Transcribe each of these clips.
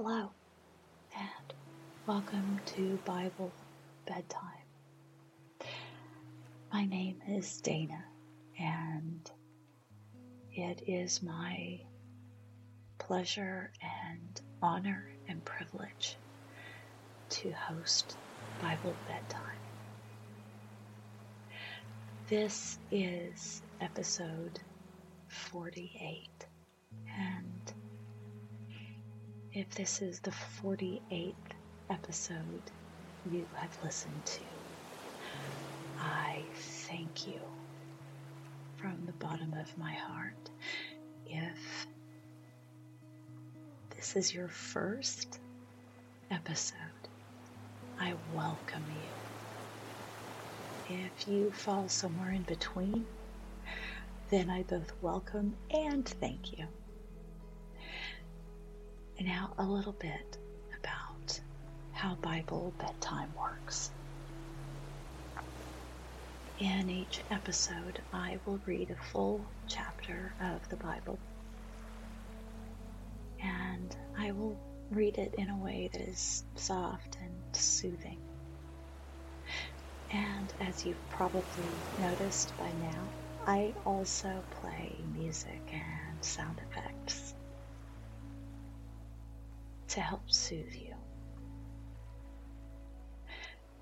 Hello, and welcome to Bible Bedtime. My name is Dana, and it is my pleasure and honor and privilege to host Bible Bedtime. This is episode 48, and if this is the 48th episode you have listened to, I thank you from the bottom of my heart. If this is your first episode, I welcome you. If you fall somewhere in between, then I both welcome and thank you. And now, a little bit about how Bible bedtime works. In each episode, I will read a full chapter of the Bible. And I will read it in a way that is soft and soothing. And as you've probably noticed by now, I also play music and sound effects to help soothe you.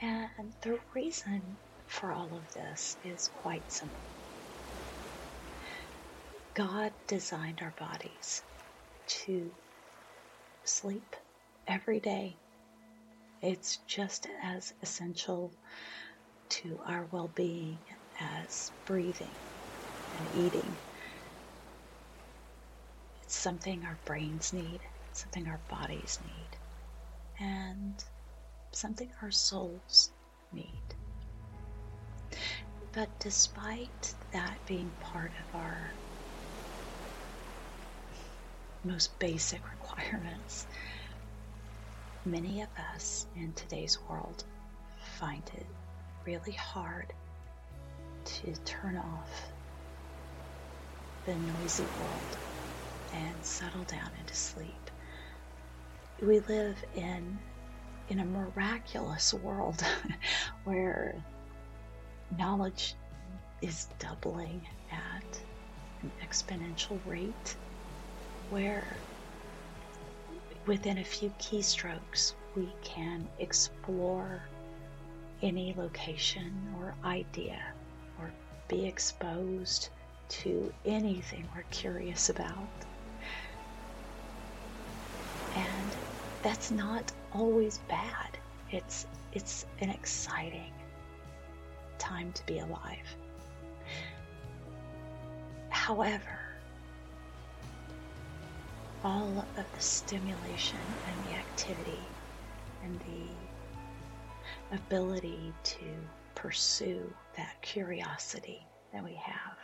And the reason for all of this is quite simple. God designed our bodies to sleep every day. It's just as essential to our well being as breathing and eating. It's something our brains need, something our bodies need, and something our souls need. But despite that being part of our most basic requirements, many of us in today's world find it really hard to turn off the noisy world and settle down into sleep. We live in in a miraculous world where knowledge is doubling at an exponential rate, where within a few keystrokes we can explore any location or idea or be exposed to anything we're curious about. And that's not always bad. It's it's an exciting time to be alive. However, all of the stimulation and the activity and the ability to pursue that curiosity that we have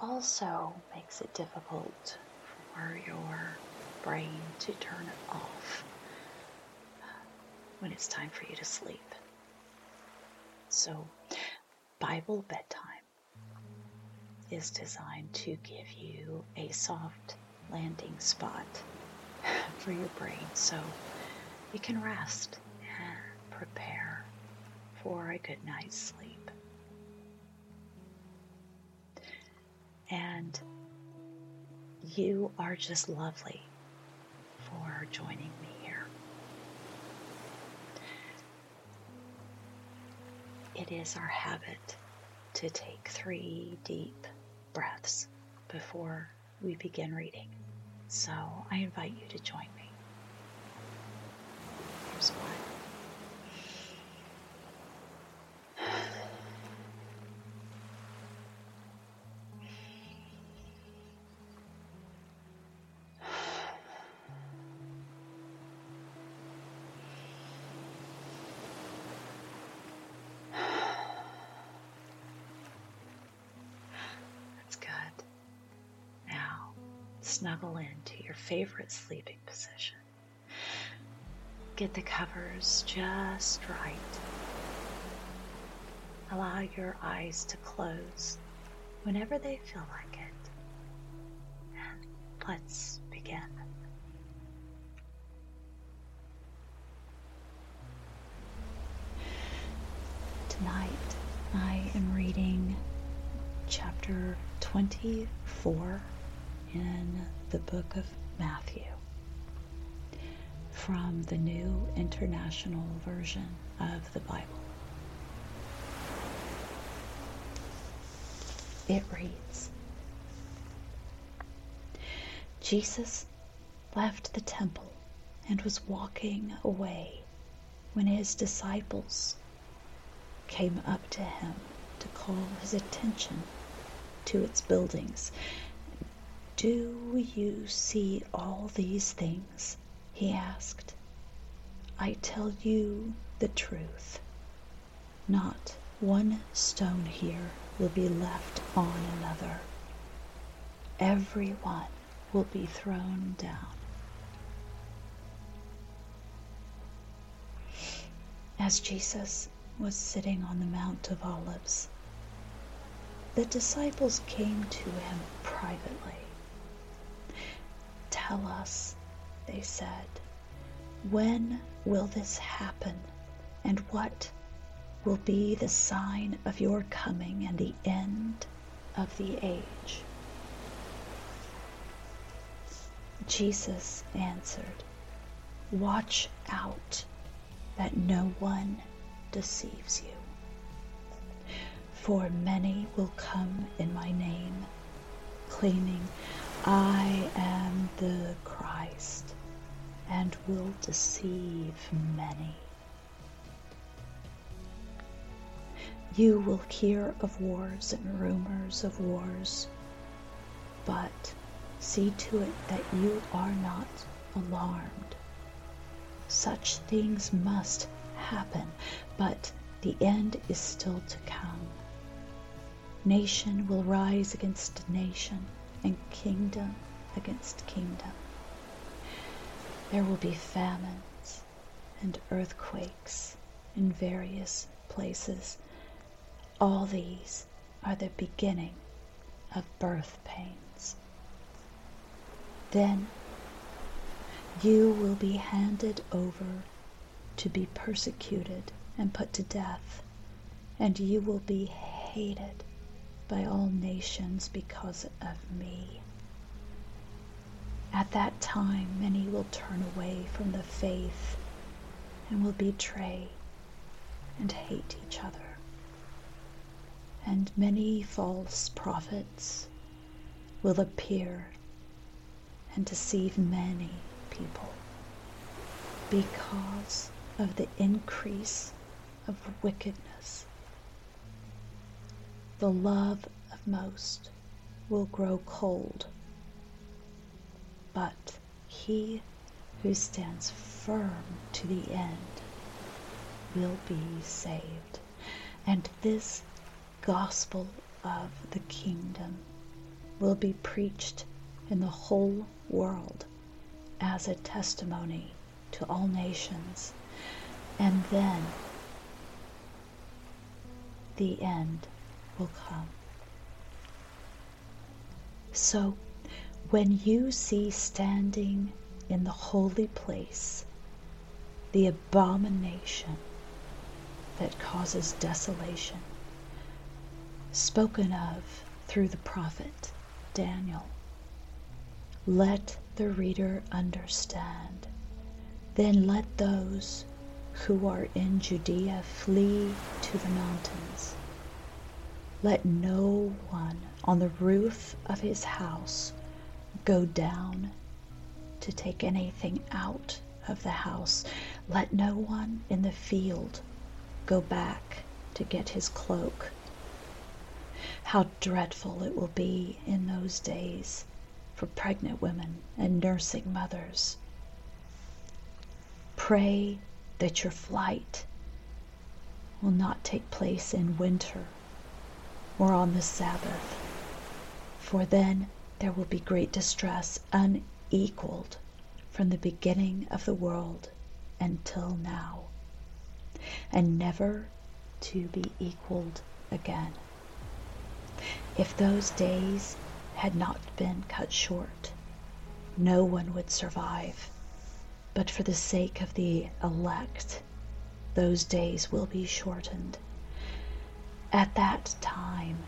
also makes it difficult for your brain to turn it off uh, when it's time for you to sleep. So, Bible bedtime is designed to give you a soft landing spot for your brain so you can rest and prepare for a good night's sleep. And you are just lovely for joining me here. It is our habit to take three deep breaths before we begin reading. So I invite you to join me. Here's one. Snuggle into your favorite sleeping position. Get the covers just right. Allow your eyes to close whenever they feel like it. And let's begin. Tonight, I am reading chapter 24 in the book of Matthew from the New International Version of the Bible. It reads Jesus left the temple and was walking away when his disciples came up to him to call his attention to its buildings. Do you see all these things? he asked. I tell you the truth. Not one stone here will be left on another. Every one will be thrown down. As Jesus was sitting on the Mount of Olives, the disciples came to him privately. Tell us, they said, when will this happen, and what will be the sign of your coming and the end of the age? Jesus answered, Watch out that no one deceives you. For many will come in my name, claiming, I am the Christ, and will deceive many. You will hear of wars and rumors of wars, but see to it that you are not alarmed such things must happen, but the end is still to come. Nation will rise against nation, and kingdom against kingdom. There will be famines and earthquakes in various places. All these are the beginning of birth pains. Then you will be handed over to be persecuted and put to death, and you will be hated by all nations because of me. At that time, many will turn away from the faith and will betray and hate each other. And many false prophets will appear and deceive many people because of the increase of wickedness. The love of most will grow cold, but he who stands firm to the end will be saved. And this gospel of the kingdom will be preached in the whole world as a testimony to all nations. And then the end will come. So when you see standing in the holy place the abomination that causes desolation, spoken of through the prophet Daniel, let the reader understand. Then let those who are in Judea flee to the mountains. Let no one on the roof of his house go down to take anything out of the house. Let no one in the field go back to get his cloak. How dreadful it will be in those days for pregnant women and nursing mothers. Pray that your flight will not take place in winter or on the Sabbath, for then there will be great distress unequaled from the beginning of the world until now, and never to be equaled again. If those days had not been cut short, no one would survive. But for the sake of the elect, those days will be shortened. At that time,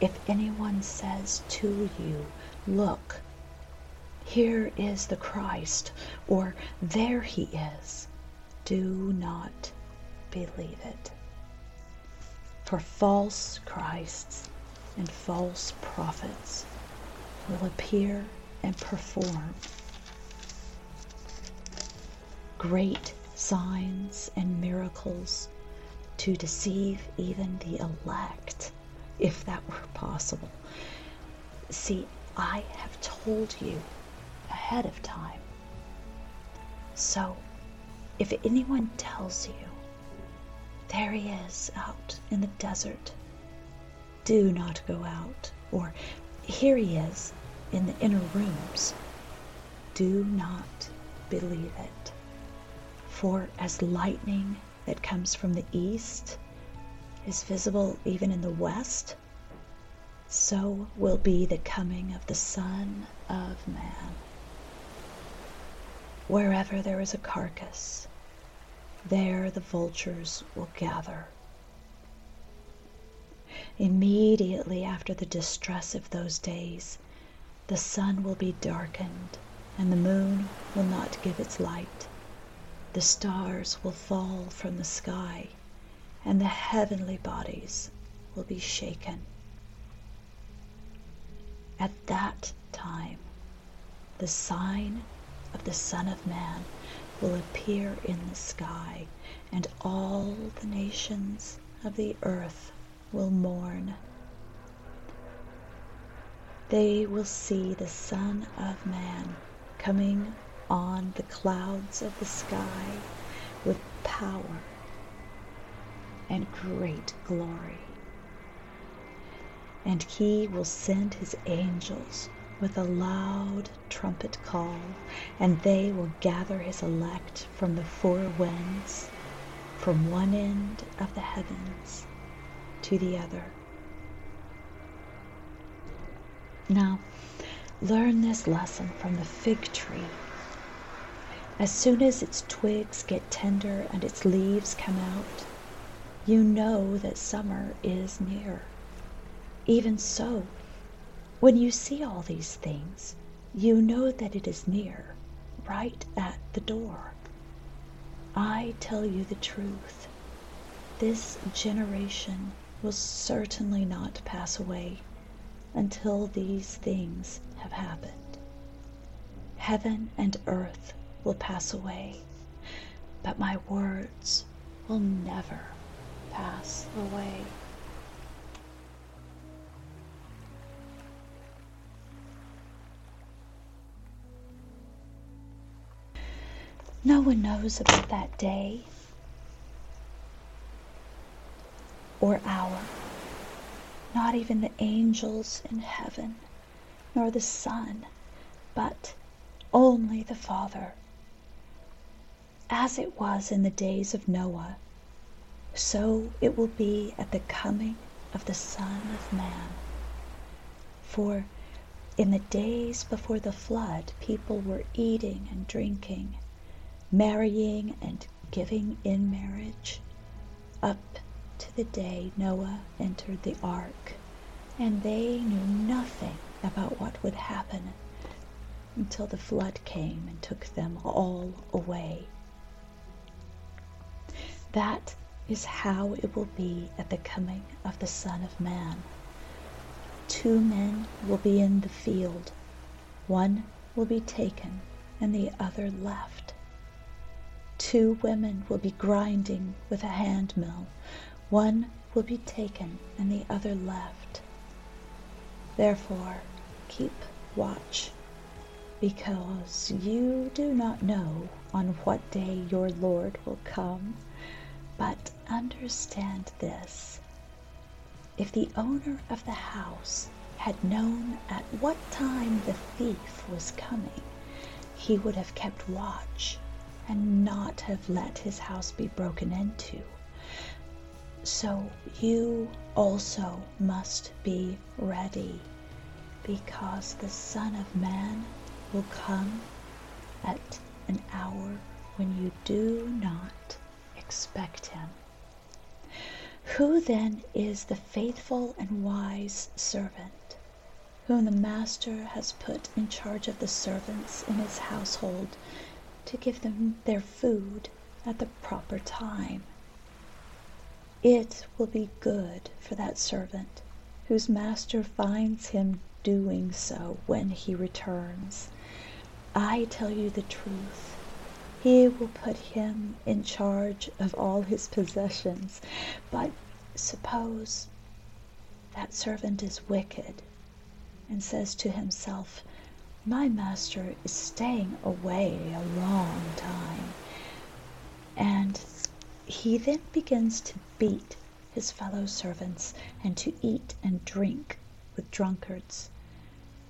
if anyone says to you, Look, here is the Christ, or there he is, do not believe it. For false Christs and false prophets will appear and perform great signs and miracles to deceive even the elect, if that were possible. See, I have told you ahead of time. So, if anyone tells you, there he is out in the desert, do not go out, or here he is in the inner rooms, do not believe it. For as lightning that comes from the east is visible even in the west, so will be the coming of the Son of Man. Wherever there is a carcass, there the vultures will gather. Immediately after the distress of those days, the sun will be darkened, and the moon will not give its light the stars will fall from the sky, and the heavenly bodies will be shaken. At that time, the sign of the Son of Man will appear in the sky, and all the nations of the earth will mourn. They will see the Son of Man coming on the clouds of the sky with power and great glory. And he will send his angels with a loud trumpet call, and they will gather his elect from the four winds, from one end of the heavens to the other. Now, learn this lesson from the fig tree as soon as its twigs get tender and its leaves come out, you know that summer is near. Even so, when you see all these things, you know that it is near, right at the door. I tell you the truth. This generation will certainly not pass away until these things have happened. Heaven and earth will pass away, but my words will never pass away. No one knows about that day or hour, not even the angels in heaven, nor the Son, but only the Father as it was in the days of Noah, so it will be at the coming of the Son of Man. For in the days before the flood, people were eating and drinking, marrying and giving in marriage, up to the day Noah entered the ark, and they knew nothing about what would happen until the flood came and took them all away. That is how it will be at the coming of the Son of Man. Two men will be in the field, one will be taken and the other left. Two women will be grinding with a hand mill, one will be taken and the other left. Therefore, keep watch, because you do not know on what day your Lord will come. But understand this if the owner of the house had known at what time the thief was coming, he would have kept watch and not have let his house be broken into. So you also must be ready, because the Son of Man will come at an hour when you do not expect him. Who then is the faithful and wise servant, whom the master has put in charge of the servants in his household to give them their food at the proper time? It will be good for that servant whose master finds him doing so when he returns. I tell you the truth. He will put him in charge of all his possessions. But suppose that servant is wicked and says to himself, My master is staying away a long time. And he then begins to beat his fellow servants and to eat and drink with drunkards.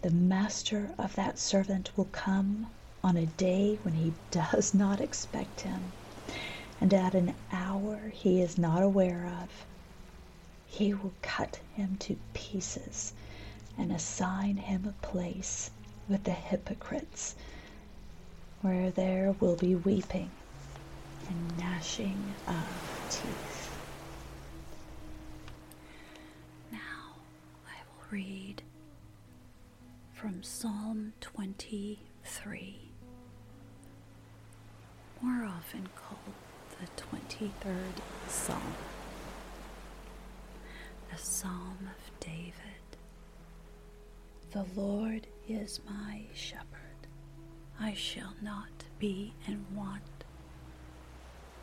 The master of that servant will come on a day when he does not expect him, and at an hour he is not aware of. He will cut him to pieces and assign him a place with the hypocrites, where there will be weeping and gnashing of teeth. Now I will read from Psalm 23 more often called the 23rd Psalm, the Psalm of David. The Lord is my shepherd, I shall not be in want.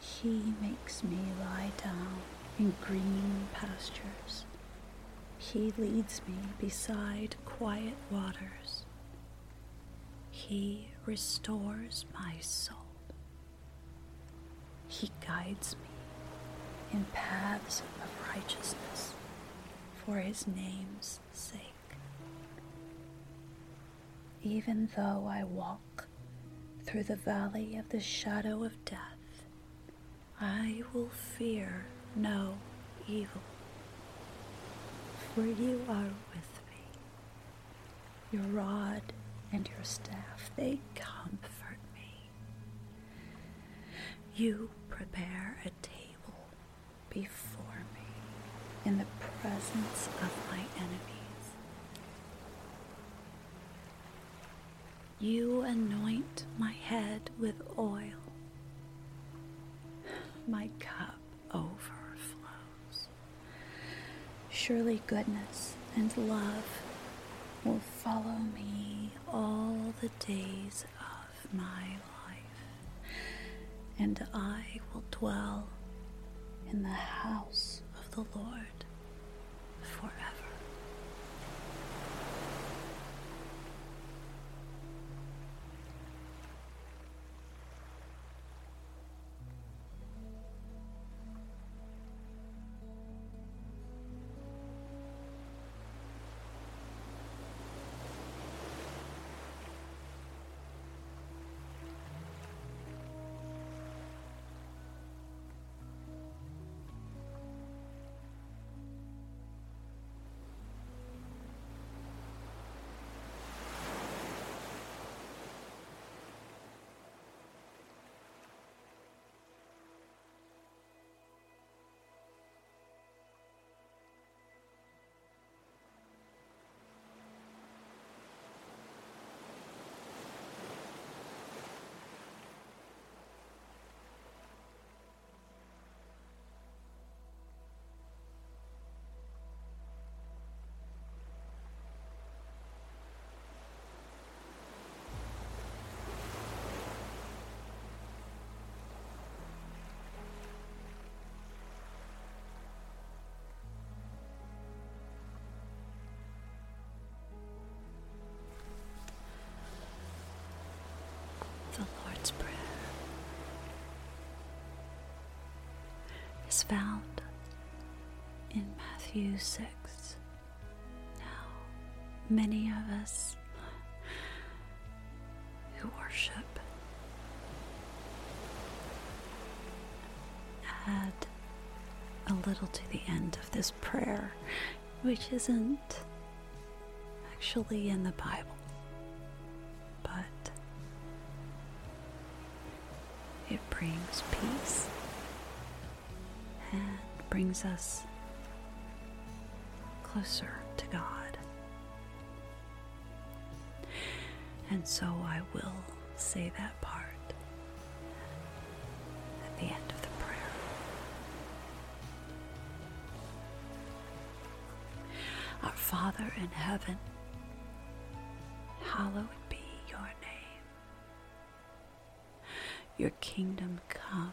He makes me lie down in green pastures. He leads me beside quiet waters. He restores my soul. He guides me in paths of righteousness for his name's sake. Even though I walk through the valley of the shadow of death, I will fear no evil, for you are with me. Your rod and your staff, they comfort me. You prepare a table before me in the presence of my enemies. You anoint my head with oil. My cup overflows. Surely goodness and love will follow me all the days of my life and I will dwell in the house of the Lord forever. Found in Matthew 6. Now, many of us who worship add a little to the end of this prayer, which isn't actually in the Bible, but it brings peace and brings us closer to God. And so I will say that part at the end of the prayer. Our Father in heaven, hallowed be your name. Your kingdom come.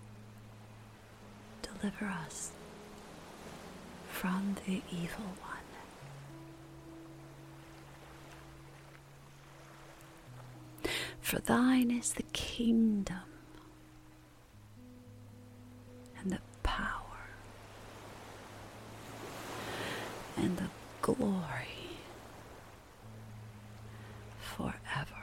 deliver us from the evil one. For thine is the kingdom and the power and the glory forever.